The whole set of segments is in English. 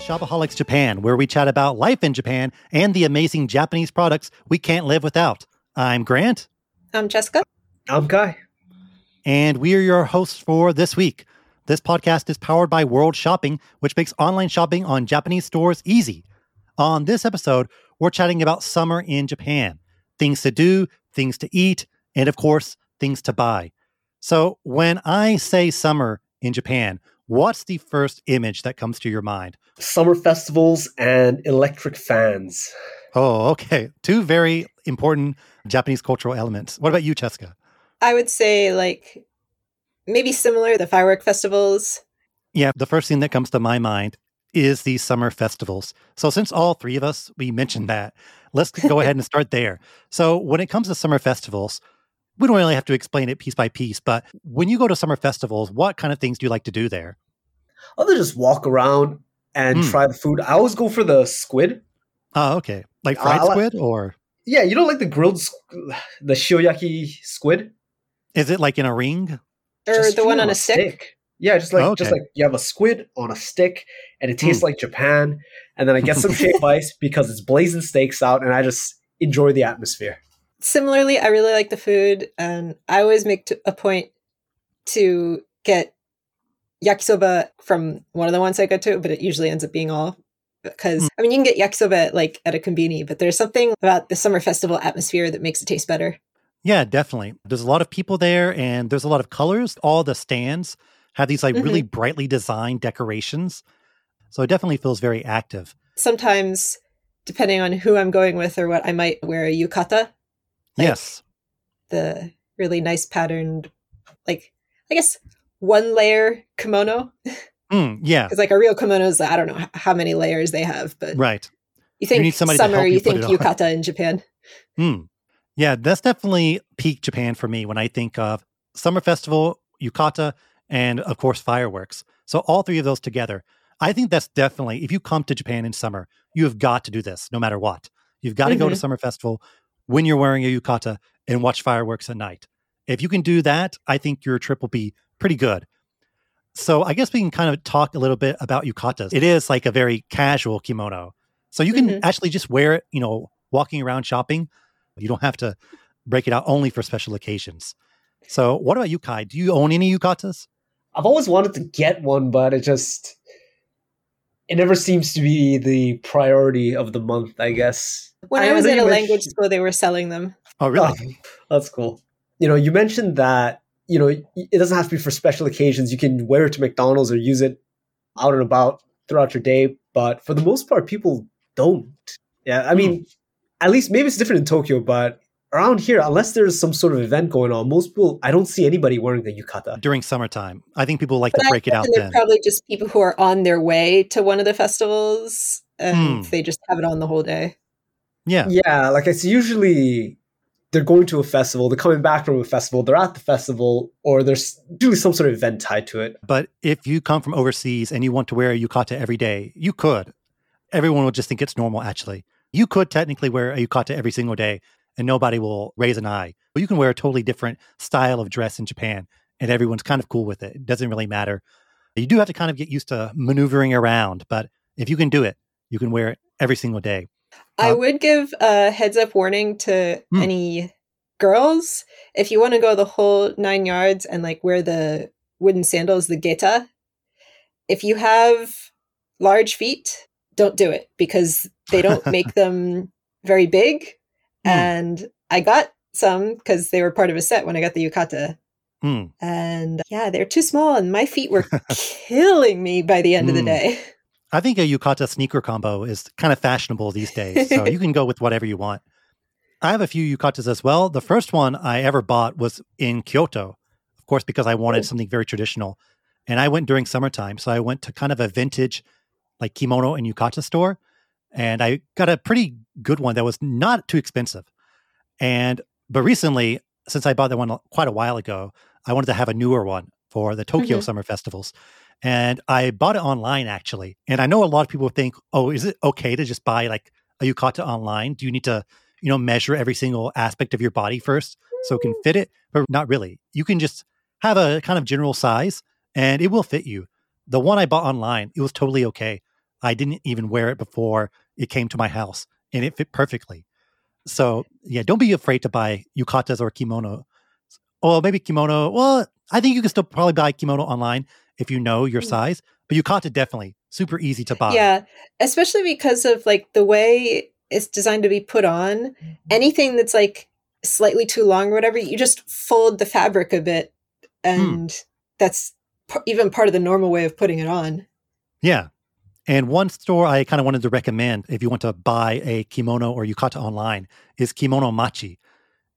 Shopaholics Japan, where we chat about life in Japan and the amazing Japanese products we can't live without. I'm Grant. I'm Jessica. I'm Kai. And we are your hosts for this week. This podcast is powered by World Shopping, which makes online shopping on Japanese stores easy. On this episode, we're chatting about summer in Japan things to do, things to eat, and of course, things to buy. So, when I say summer in Japan, what's the first image that comes to your mind? Summer festivals and electric fans. Oh, okay. Two very important Japanese cultural elements. What about you, Cheska? I would say like maybe similar the firework festivals. Yeah, the first thing that comes to my mind is these summer festivals. So since all three of us we mentioned that, let's go ahead and start there. So when it comes to summer festivals, we don't really have to explain it piece by piece, but when you go to summer festivals, what kind of things do you like to do there? Other just walk around and mm. try the food. I always go for the squid. Oh, okay. Like fried uh, squid or Yeah, you know like the grilled the shioyaki squid? Is it like in a ring? Or just the one on a stick? stick? Yeah, just like oh, okay. just like you have a squid on a stick and it tastes mm. like Japan. And then I get some shaved ice because it's blazing steaks out and I just enjoy the atmosphere. Similarly, I really like the food and I always make a point to get yakisoba from one of the ones I go to, but it usually ends up being all because mm. I mean you can get yakisoba like at a konbini, but there's something about the summer festival atmosphere that makes it taste better. Yeah, definitely. There's a lot of people there and there's a lot of colors. All the stands have these like mm-hmm. really brightly designed decorations. So it definitely feels very active. Sometimes, depending on who I'm going with or what, I might wear a yukata. Like yes. The really nice patterned, like, I guess one layer kimono. Mm, yeah. Because like a real kimono is, I don't know how many layers they have, but. Right. You think you summer, you, you think yukata in Japan. Hmm. Yeah, that's definitely peak Japan for me when I think of summer festival, yukata, and of course fireworks. So all three of those together. I think that's definitely if you come to Japan in summer, you have got to do this no matter what. You've got to mm-hmm. go to summer festival when you're wearing a yukata and watch fireworks at night. If you can do that, I think your trip will be pretty good. So I guess we can kind of talk a little bit about yukatas. It is like a very casual kimono. So you can mm-hmm. actually just wear it, you know, walking around shopping you don't have to break it out only for special occasions. So, what about you, Kai? Do you own any yukatas? I've always wanted to get one, but it just it never seems to be the priority of the month. I guess when I, I was in a language school, they were selling them. Oh, really? Oh, that's cool. You know, you mentioned that you know it doesn't have to be for special occasions. You can wear it to McDonald's or use it out and about throughout your day. But for the most part, people don't. Yeah, I mean, mm at least maybe it's different in Tokyo, but around here, unless there's some sort of event going on, most people I don't see anybody wearing the yukata during summertime. I think people like but to break it out. Then probably just people who are on their way to one of the festivals and hmm. they just have it on the whole day. Yeah, yeah. Like it's usually they're going to a festival, they're coming back from a festival, they're at the festival, or there's usually some sort of event tied to it. But if you come from overseas and you want to wear a yukata every day, you could. Everyone will just think it's normal, actually. You could technically wear a yukata every single day and nobody will raise an eye. But you can wear a totally different style of dress in Japan and everyone's kind of cool with it. It doesn't really matter. You do have to kind of get used to maneuvering around, but if you can do it, you can wear it every single day. I uh, would give a heads up warning to hmm. any girls if you want to go the whole nine yards and like wear the wooden sandals, the geta. If you have large feet, don't do it because they don't make them very big. Mm. And I got some because they were part of a set when I got the yukata. Mm. And yeah, they're too small, and my feet were killing me by the end mm. of the hmm. day. I think a yukata sneaker combo is kind of fashionable these days, so you can go with whatever you want. I have a few yukatas as well. The first one I ever bought was in Kyoto, of course, because I wanted something very traditional. And I went during summertime, so I went to kind of a vintage like kimono and yukata store, and I got a pretty good one that was not too expensive. And but recently, since I bought that one quite a while ago, I wanted to have a newer one for the Tokyo mm-hmm. summer festivals. And I bought it online actually. And I know a lot of people think, "Oh, is it okay to just buy like a yukata online? Do you need to, you know, measure every single aspect of your body first so it can fit it?" But not really. You can just have a kind of general size and it will fit you. The one I bought online, it was totally okay. I didn't even wear it before it came to my house and it fit perfectly. So yeah, don't be afraid to buy yukatas or kimono. Well, maybe kimono. Well, I think you can still probably buy kimono online if you know your Mm. size, but yukata definitely super easy to buy. Yeah, especially because of like the way it's designed to be put on. Anything that's like slightly too long or whatever, you just fold the fabric a bit, and that's p- even part of the normal way of putting it on. Yeah. And one store I kind of wanted to recommend if you want to buy a kimono or yukata online is Kimonomachi.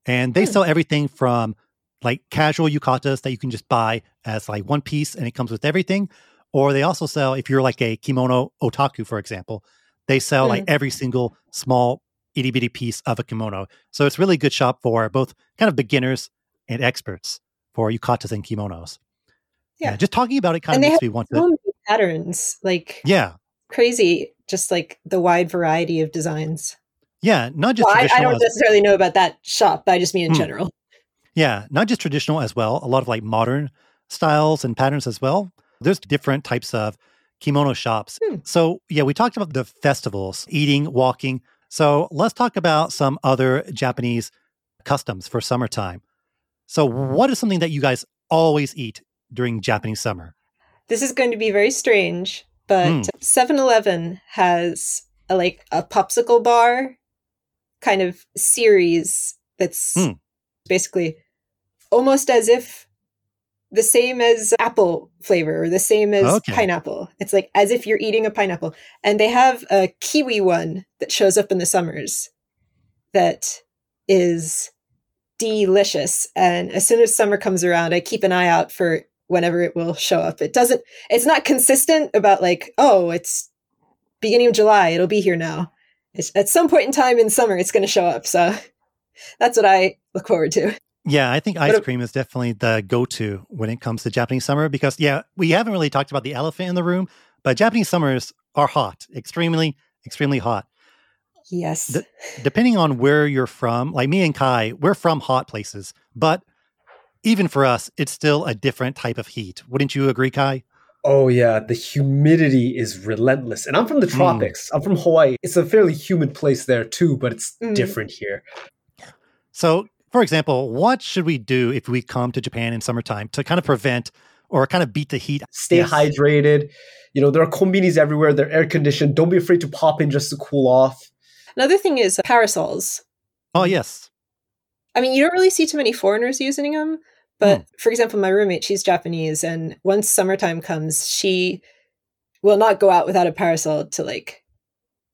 And they Hmm. sell everything from like casual yukatas that you can just buy as like one piece and it comes with everything. Or they also sell, if you're like a kimono otaku, for example, they sell like every single small itty bitty piece of a kimono. So it's really good shop for both kind of beginners and experts for yukatas and kimonos. Yeah. just talking about it kind And of makes me want to. Patterns, like Yeah. crazy, just like the wide variety of designs. Yeah, not just Well, I, I don't necessarily know about that shop, but I just mean in Hmm. general. yeah, not just traditional as well. A lot of like modern styles and patterns as well. There's different types of kimono shops. Hmm. So yeah, we talked about the festivals, eating, walking. So let's talk about some other Japanese customs for summertime. So what is something that you guys always eat during Japanese summer? This is going to be very strange, but Hmm. 7-Eleven has a, like a popsicle bar kind of series that's Hmm. basically almost as if the same as apple flavor or the same as Okay. pineapple. It's like as if you're eating a pineapple. And they have a kiwi one that shows up in the summers that is delicious. And as soon as summer comes around, I keep an eye out for whenever it will show up. It doesn't, it's not consistent about like, oh, it's beginning of July, it'll be here now. It's, at some point in time in summer, it's going to show up. So that's what I look forward to. Yeah, I think ice cream is definitely the go-to when it comes to Japanese summer because yeah, we haven't really talked about the elephant in the room, but Japanese summers are hot, extremely, extremely hot. Yes. The- Depending on where you're from, like me and Kai, we're from hot places, but even for us, it's still a different type of heat. Wouldn't you agree, Kai? Oh yeah, the humidity is relentless. And I'm from the Mm. tropics. I'm from Hawaii. It's a fairly humid place there too, but it's Mm. different here. So, for example, what should we do if we come to Japan in summertime to kind of prevent or kind of beat the heat? Stay Yes. hydrated. You know, there are combinis everywhere. They're air conditioned. Don't be afraid to pop in just to cool off. Another thing is parasols. Oh, yes. I mean, you don't really see too many foreigners using them. But for example, my roommate, she's Japanese, and once summertime comes, she will not go out without a parasol to like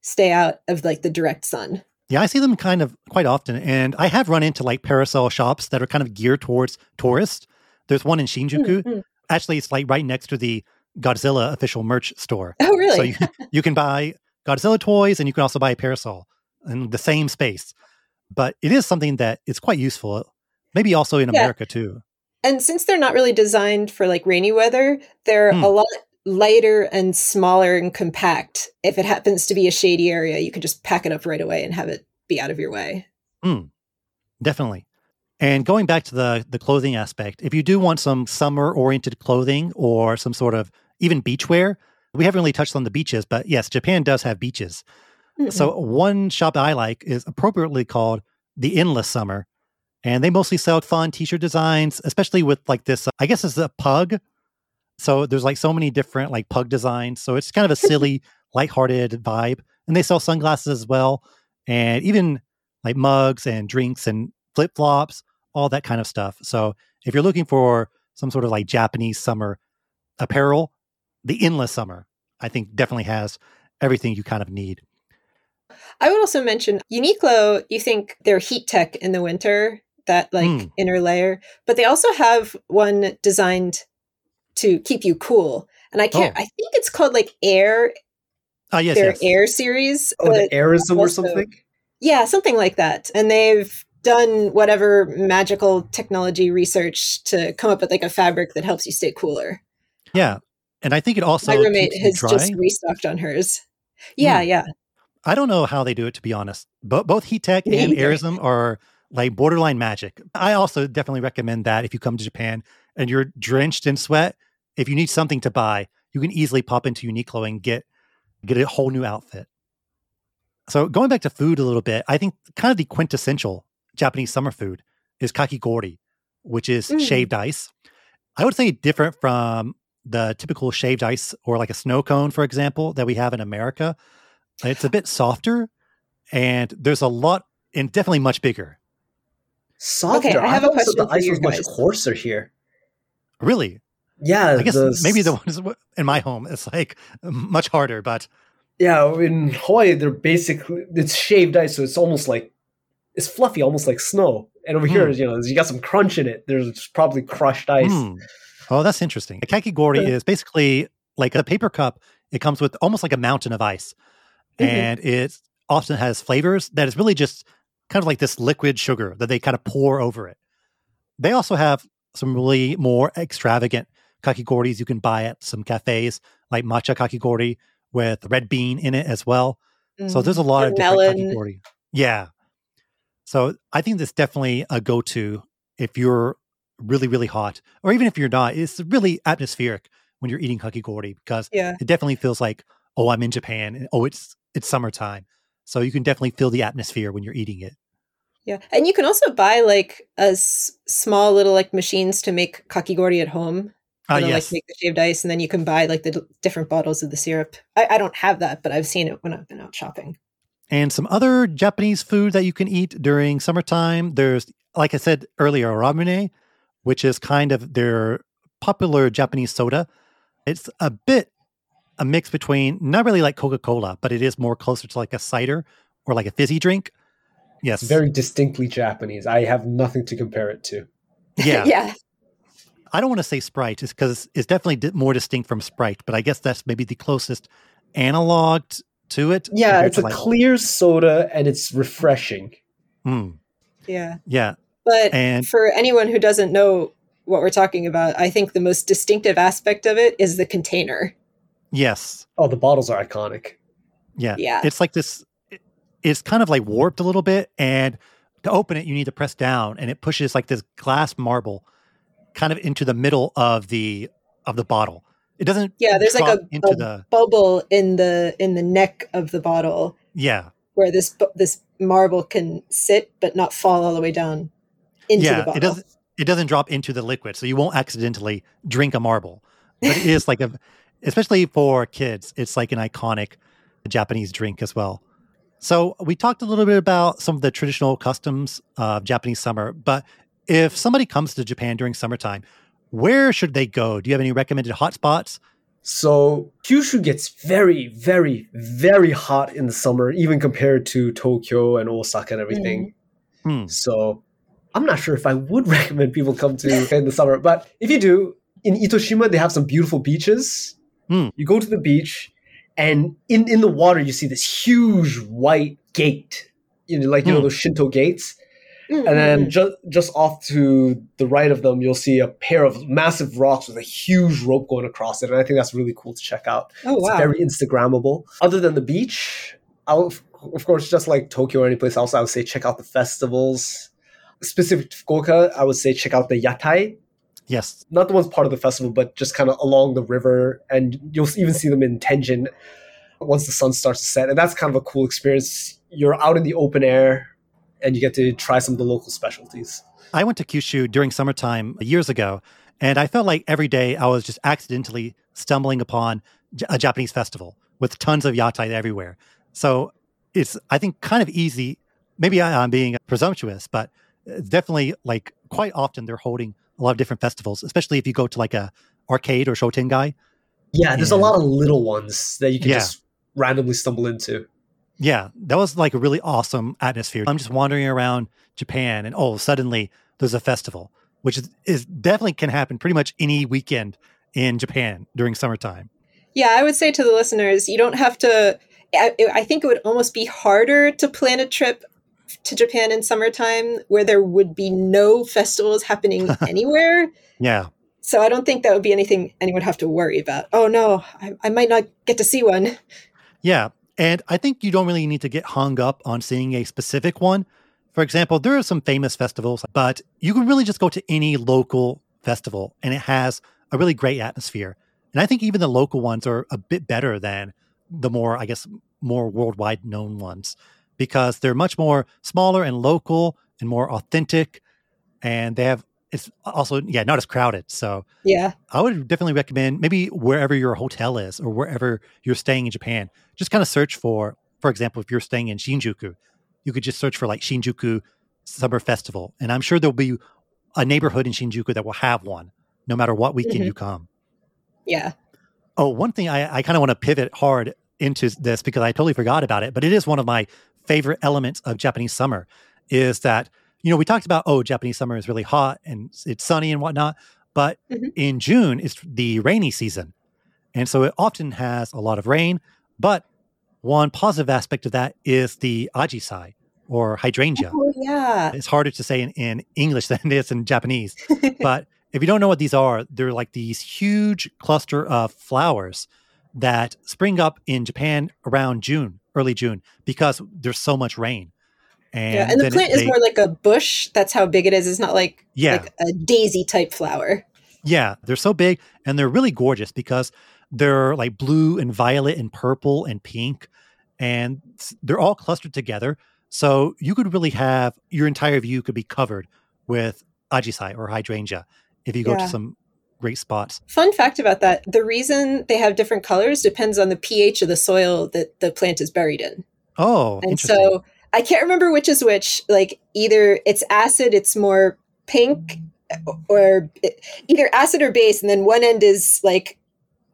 stay out of like the direct sun. Yeah, I see them kind of quite often. And I have run into like parasol shops that are kind of geared towards tourists. There's one in Shinjuku. Mm, mm. Actually, it's like right next to the Godzilla official merch store. Oh, really? So you, you can buy Godzilla toys and you can also buy a parasol in the same space. But it is something that is quite useful, maybe also in Yeah. America too. And since they're not really designed for like rainy weather, they're Hmm. a lot lighter and smaller and compact. If it happens to be a shady area, you can just pack it up right away and have it be out of your way. Definitely. And going back to the the clothing aspect, if you do want some summer oriented clothing or some sort of even beachwear, we haven't really touched on the beaches, but yes, Japan does have beaches. Mm-mm. So one shop I like is appropriately called the Endless Summer, and they mostly sell fun T-shirt designs, especially with like this. I guess it's a pug. So there's like so many different like pug designs. So it's kind of a silly, lighthearted vibe, and they sell sunglasses as well, and even like mugs and drinks and flip flops, all that kind of stuff. So if you're looking for some sort of like Japanese summer apparel, the Endless Summer, I think definitely has everything you kind of need. I would also mention Uniqlo, you think they're heat tech in the winter, that like Mm. inner layer, but they also have one designed to keep you cool. And I can't, Oh. I think it's called like Air, Ah, yes, their yes. Air series. Oh, the but airism or something? yeah, something like that. And they've done whatever magical technology research to come up with like a fabric that helps you stay cooler. Yeah, and I think it also My roommate has dry. just restocked on hers. Yeah, Mm. yeah. I don't know how they do it to be honest. But both Heat Tech and. Airism are like borderline magic. I also definitely recommend that if you come to Japan and you're drenched in sweat, if you need something to buy, you can easily pop into Uniqlo and get get a whole new outfit. So going back to food a little bit, I think kind of the quintessential Japanese summer food is kakigori, which is mm. shaved ice. I would say different from the typical shaved ice or like a snow cone, for example, that we have in America. It's a bit softer and there's a lot and definitely much bigger. Softer. Okay, I have I a question. The ice was much coarser here. Really? Yeah. I guess the, maybe the ones in my home it's like much harder, but yeah, in Hawaii they're basically it's shaved ice, so it's almost like it's fluffy, almost like snow. And over mm. here, you know, you got some crunch in it. There's probably crushed ice. Mm. Oh, that's interesting. A kakigori is basically like a paper cup. It comes with almost like a mountain of ice, mm-hmm. and it often has flavors that is really just kind of like this liquid sugar that they kind of pour over it. They also have some really more extravagant kakigoris you can buy at some cafes, like matcha kakigori with red bean in it as well. Mm. So there's a lot of different melon. kakigori. Yeah. So I think that's definitely a go-to if you're really, really hot, or even if you're not. It's really atmospheric when you're eating kakigori because yeah. it definitely feels like, oh, I'm in Japan. And, oh, it's it's summertime. So you can definitely feel the atmosphere when you're eating it. Yeah, and you can also buy like a s- small little like machines to make kakigori at home. Uh, yes. like make the shaved ice, and then you can buy like the d- different bottles of the syrup. I-, I don't have that, but I've seen it when I've been out shopping. And some other Japanese food that you can eat during summertime. There's, like I said earlier, ramune, which is kind of their popular Japanese soda. It's a bit a mix between not really like Coca Cola, but it is more closer to like a cider or like a fizzy drink. Yes. It's very distinctly Japanese. I have nothing to compare it to. Yeah. yeah. I don't want to say Sprite just because it's definitely di- more distinct from Sprite, but I guess that's maybe the closest analog t- to it. Yeah, it's a like... clear soda and it's refreshing. Hmm. Yeah. Yeah. But and... for anyone who doesn't know what we're talking about, I think the most distinctive aspect of it is the container. Yes. Oh, the bottles are iconic. Yeah. Yeah. It's like this, it's kind of like warped a little bit. And to open it, you need to press down and it pushes like this glass marble kind of into the middle of the of the bottle. It doesn't Yeah, there's like a, a the, bubble in the in the neck of the bottle. Yeah. Where this this marble can sit but not fall all the way down into yeah, the bottle. It doesn't it doesn't drop into the liquid, so you won't accidentally drink a marble. But it is like a especially for kids, it's like an iconic Japanese drink as well. So we talked a little bit about some of the traditional customs of Japanese summer, but if somebody comes to Japan during summertime, where should they go? Do you have any recommended hotspots? So Kyushu gets very, very, very hot in the summer, even compared to Tokyo and Osaka and everything. Mm. So I'm not sure if I would recommend people come to in the summer, but if you do, in Itoshima they have some beautiful beaches. Mm. You go to the beach, and in in the water you see this huge white gate, you know, like you mm. know those Shinto gates. Mm-hmm. And then just just off to the right of them, you'll see a pair of massive rocks with a huge rope going across it, and I think that's really cool to check out. Oh wow! It's very Instagrammable. Other than the beach, I'll, of course, just like Tokyo or any place else, I would say check out the festivals. Specific to Fukuoka, I would say check out the yatai, Yes. Not the ones part of the festival, but just kind of along the river. And you'll even see them in Tenjin once the sun starts to set. And that's kind of a cool experience. You're out in the open air and you get to try some of the local specialties. I went to Kyushu during summertime years ago, and I felt like every day I was just accidentally stumbling upon a Japanese festival with tons of yatai everywhere. So it's, I think, kind of easy. Maybe I'm being presumptuous, but uh, definitely like quite often they're holding a lot of different festivals, especially if you go to like a arcade or Shotengai. Yeah, there's and, a lot of little ones that you can yeah. just randomly stumble into. Yeah, that was like a really awesome atmosphere. I'm just wandering around Japan and oh, suddenly there's a festival, which is, is definitely can happen pretty much any weekend in Japan during summertime. Yeah, I would say to the listeners, you don't have to. I, I think it would almost be harder to plan a trip to Japan in summertime where there would be no festivals happening anywhere. Yeah. So I don't think that would be anything anyone would have to worry about. Oh no, I, I might not get to see one. Yeah. And I think you don't really need to get hung up on seeing a specific one. For example, there are some famous festivals, but you can really just go to any local festival and it has a really great atmosphere. And I think even the local ones are a bit better than the more, I guess, more worldwide known ones because they're much more smaller and local and more authentic. And they have, it's also, yeah, not as crowded. So, yeah, I would definitely recommend maybe wherever your hotel is or wherever you're staying in Japan, just kind of search for, for example, if you're staying in Shinjuku, you could just search for like Shinjuku Summer Festival. And I'm sure there'll be a neighborhood in Shinjuku that will have one no matter what weekend Mhm. you come. yeah. Oh, one thing I, I kind of want to pivot hard into this because I totally forgot about it, but it is one of my favorite elements of Japanese summer is that, you know, we talked about, oh, Japanese summer is really hot and it's sunny and whatnot. But Mhm. in June, it's the rainy season. And so it often has a lot of rain. But one positive aspect of that is the ajisai or hydrangea. Oh yeah. It's harder to say in, in English than it is in Japanese. but if you don't know what these are, they're like these huge cluster of flowers that spring up in Japan around June, early June, because there's so much rain. And, yeah, and the then it- plant is they- more like a bush. That's how big it is. It's not like Yeah. like a daisy type flower. Yeah, they're so big and they're really gorgeous because they're like blue and violet and purple and pink, and they're all clustered together. So you could really have your entire view could be covered with ajisai or hydrangea if you go to some great spots. Fun fact about that: the reason they have different colors depends on the pH of the soil that the plant is buried in. Oh, And so I can't remember which is which. Like either it's acid, it's more pink, or it, either acid or base, and then one end is like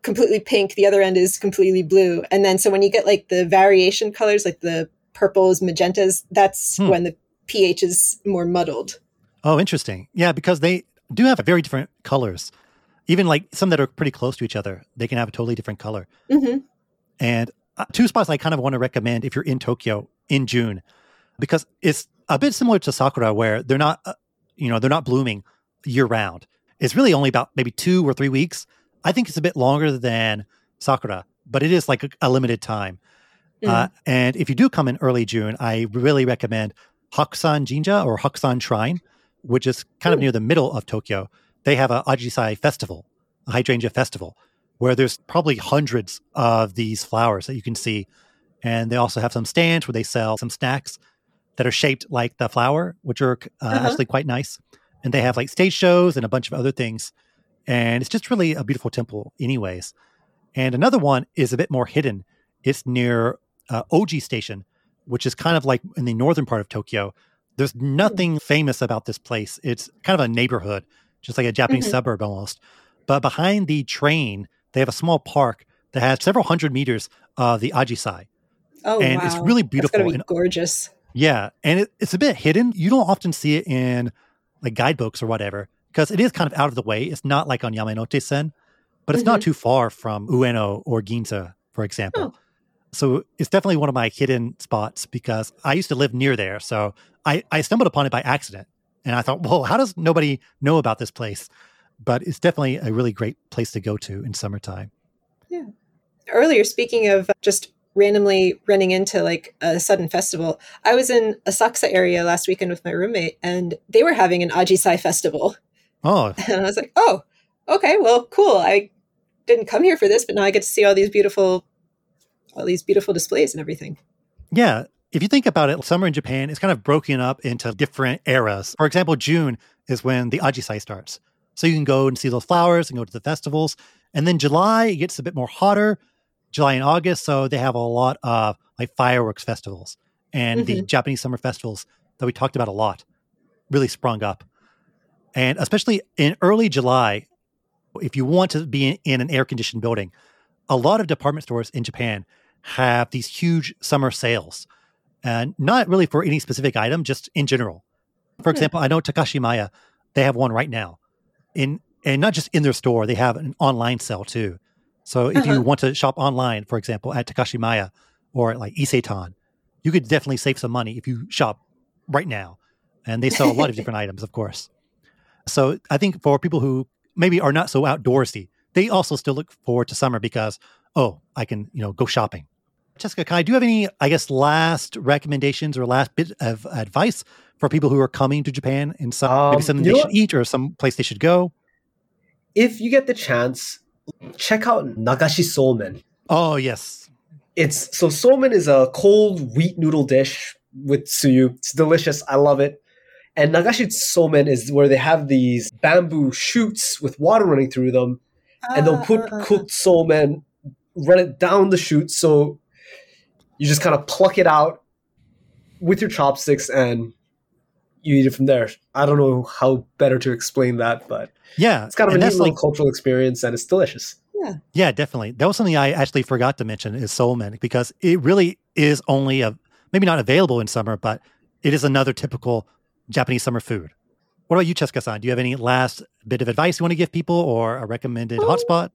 completely pink, the other end is completely blue. And then so when you get like the variation colors, like the purples, magentas, that's Hmm. when the pH is more muddled. Oh, interesting. Yeah, because they do have very different colors. Even like some that are pretty close to each other, they can have a totally different color. hmm And uh, two spots I kind of want to recommend if you're in Tokyo in June, because it's a bit similar to sakura, where they're not, uh, you know, they're not blooming year round. It's really only about maybe two or three weeks. I think it's a bit longer than sakura, but it is like a, a limited time. Uh, and if you do come in early June, I really recommend Hakusan Jinja or Hakusan Shrine, which is kind of near the middle of Tokyo. They have a Ajisai festival, a hydrangea festival, where there's probably hundreds of these flowers that you can see. And they also have some stands where they sell some snacks that are shaped like the flower, which are uh, Uh-huh. actually quite nice. And they have like stage shows and a bunch of other things. And it's just really a beautiful temple, anyways. And another one is a bit more hidden. It's near uh, Oji Station, which is kind of like in the northern part of Tokyo. There's nothing famous about this place. It's kind of a neighborhood, just like a Japanese Mhm. suburb almost. But behind the train, they have a small park that has several hundred meters of the Ajisai. Oh, and wow. it's really beautiful. be and gorgeous. yeah, and it, it's a bit hidden. You don't often see it in like guidebooks or whatever because it is kind of out of the way. It's not like on Yamanote Sen, but it's not too far from Ueno or Ginza, for example. Oh. So it's definitely one of my hidden spots because I used to live near there. So I, I stumbled upon it by accident. And I thought, well, how does nobody know about this place? But it's definitely a really great place to go to in summertime. Yeah. Earlier speaking of just randomly running into like a sudden festival i was in asakusa area last weekend with my roommate and they were having an ajisai festival Oh, and i was like oh okay well cool i didn't come here for this but now i get to see all these beautiful all these beautiful displays and everything Yeah. If you think about it, summer in Japan is kind of broken up into different eras. For example, June is when the Ajisai starts. So you can go and see those flowers and go to the festivals. And then July, it gets a bit more hotter, July and August. So they have a lot of like fireworks festivals and the mm-hmm. Japanese summer festivals that we talked about a lot really sprung up. And especially in early July, if you want to be in, in an air conditioned building, a lot of department stores in Japan have these huge summer sales. And not really for any specific item, just in general. For Hmm. example, I know Takashimaya, they have one right now. In and not just in their store, they have an online sale too. So if you Uh-huh. want to shop online, for example, at Takashimaya or at like Isetan, you could definitely save some money if you shop right now. And they sell a lot of different items, of course. So I think for people who maybe are not so outdoorsy, they also still look forward to summer because, oh, I can, you know, go shopping. Jessica, Kai, do you have any, I guess, last recommendations or last bit of advice for people who are coming to Japan and some, maybe Um, something they know should eat or some place they should go? If you get the chance, check out Nagashi Somen. Oh, yes. it's so somen is a cold wheat noodle dish with tsuyu. It's delicious. I love it. And nagashi somen is where they have these bamboo shoots with water running through them, and they'll put Ah, cooked somen, run it down the chute, so you just kind of pluck it out with your chopsticks and you eat it from there. I don't know how better to explain that, but Yeah. it's kind of and a neat like, cultural experience and it's delicious. yeah, yeah, definitely. That was something I actually forgot to mention is somen because it really is only a maybe not available in summer, but it is another typical Japanese summer food. What about you, Cheska-san? Do you have any last bit of advice you want to give people or a recommended Oh. hotspot?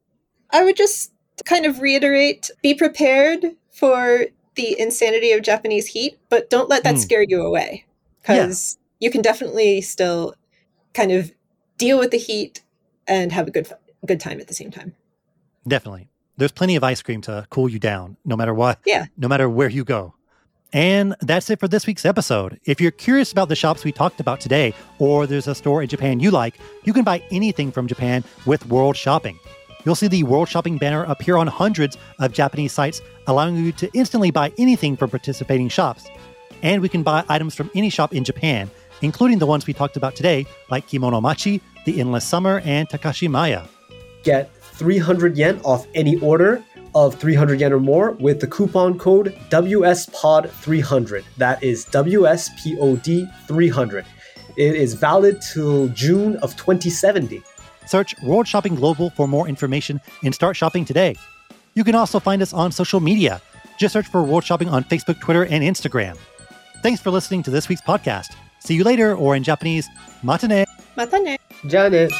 I would just kind of reiterate be prepared for the insanity of Japanese heat, but don't let that Hmm. scare you away because you can definitely still kind of deal with the heat and have a good good time at the same time. Definitely. There's plenty of ice cream to cool you down, no matter what. Yeah. No matter where you go. And that's it for this week's episode. If you're curious about the shops we talked about today, or there's a store in Japan you like, you can buy anything from Japan with World Shopping. You'll see the World Shopping banner appear on hundreds of Japanese sites, allowing you to instantly buy anything from participating shops. And we can buy items from any shop in Japan, including the ones we talked about today, like Kimonomachi, The Endless Summer, and Takashimaya. Get 300 yen off any order of 300 yen or more with the coupon code WSPOD300. That is WSPOD300. It is valid till June of 2070. Search World Shopping Global for more information and start shopping today. You can also find us on social media. Just search for World Shopping on Facebook, Twitter, and Instagram. Thanks for listening to this week's podcast. See you later, or in Japanese, matane. Mata ne. Janet.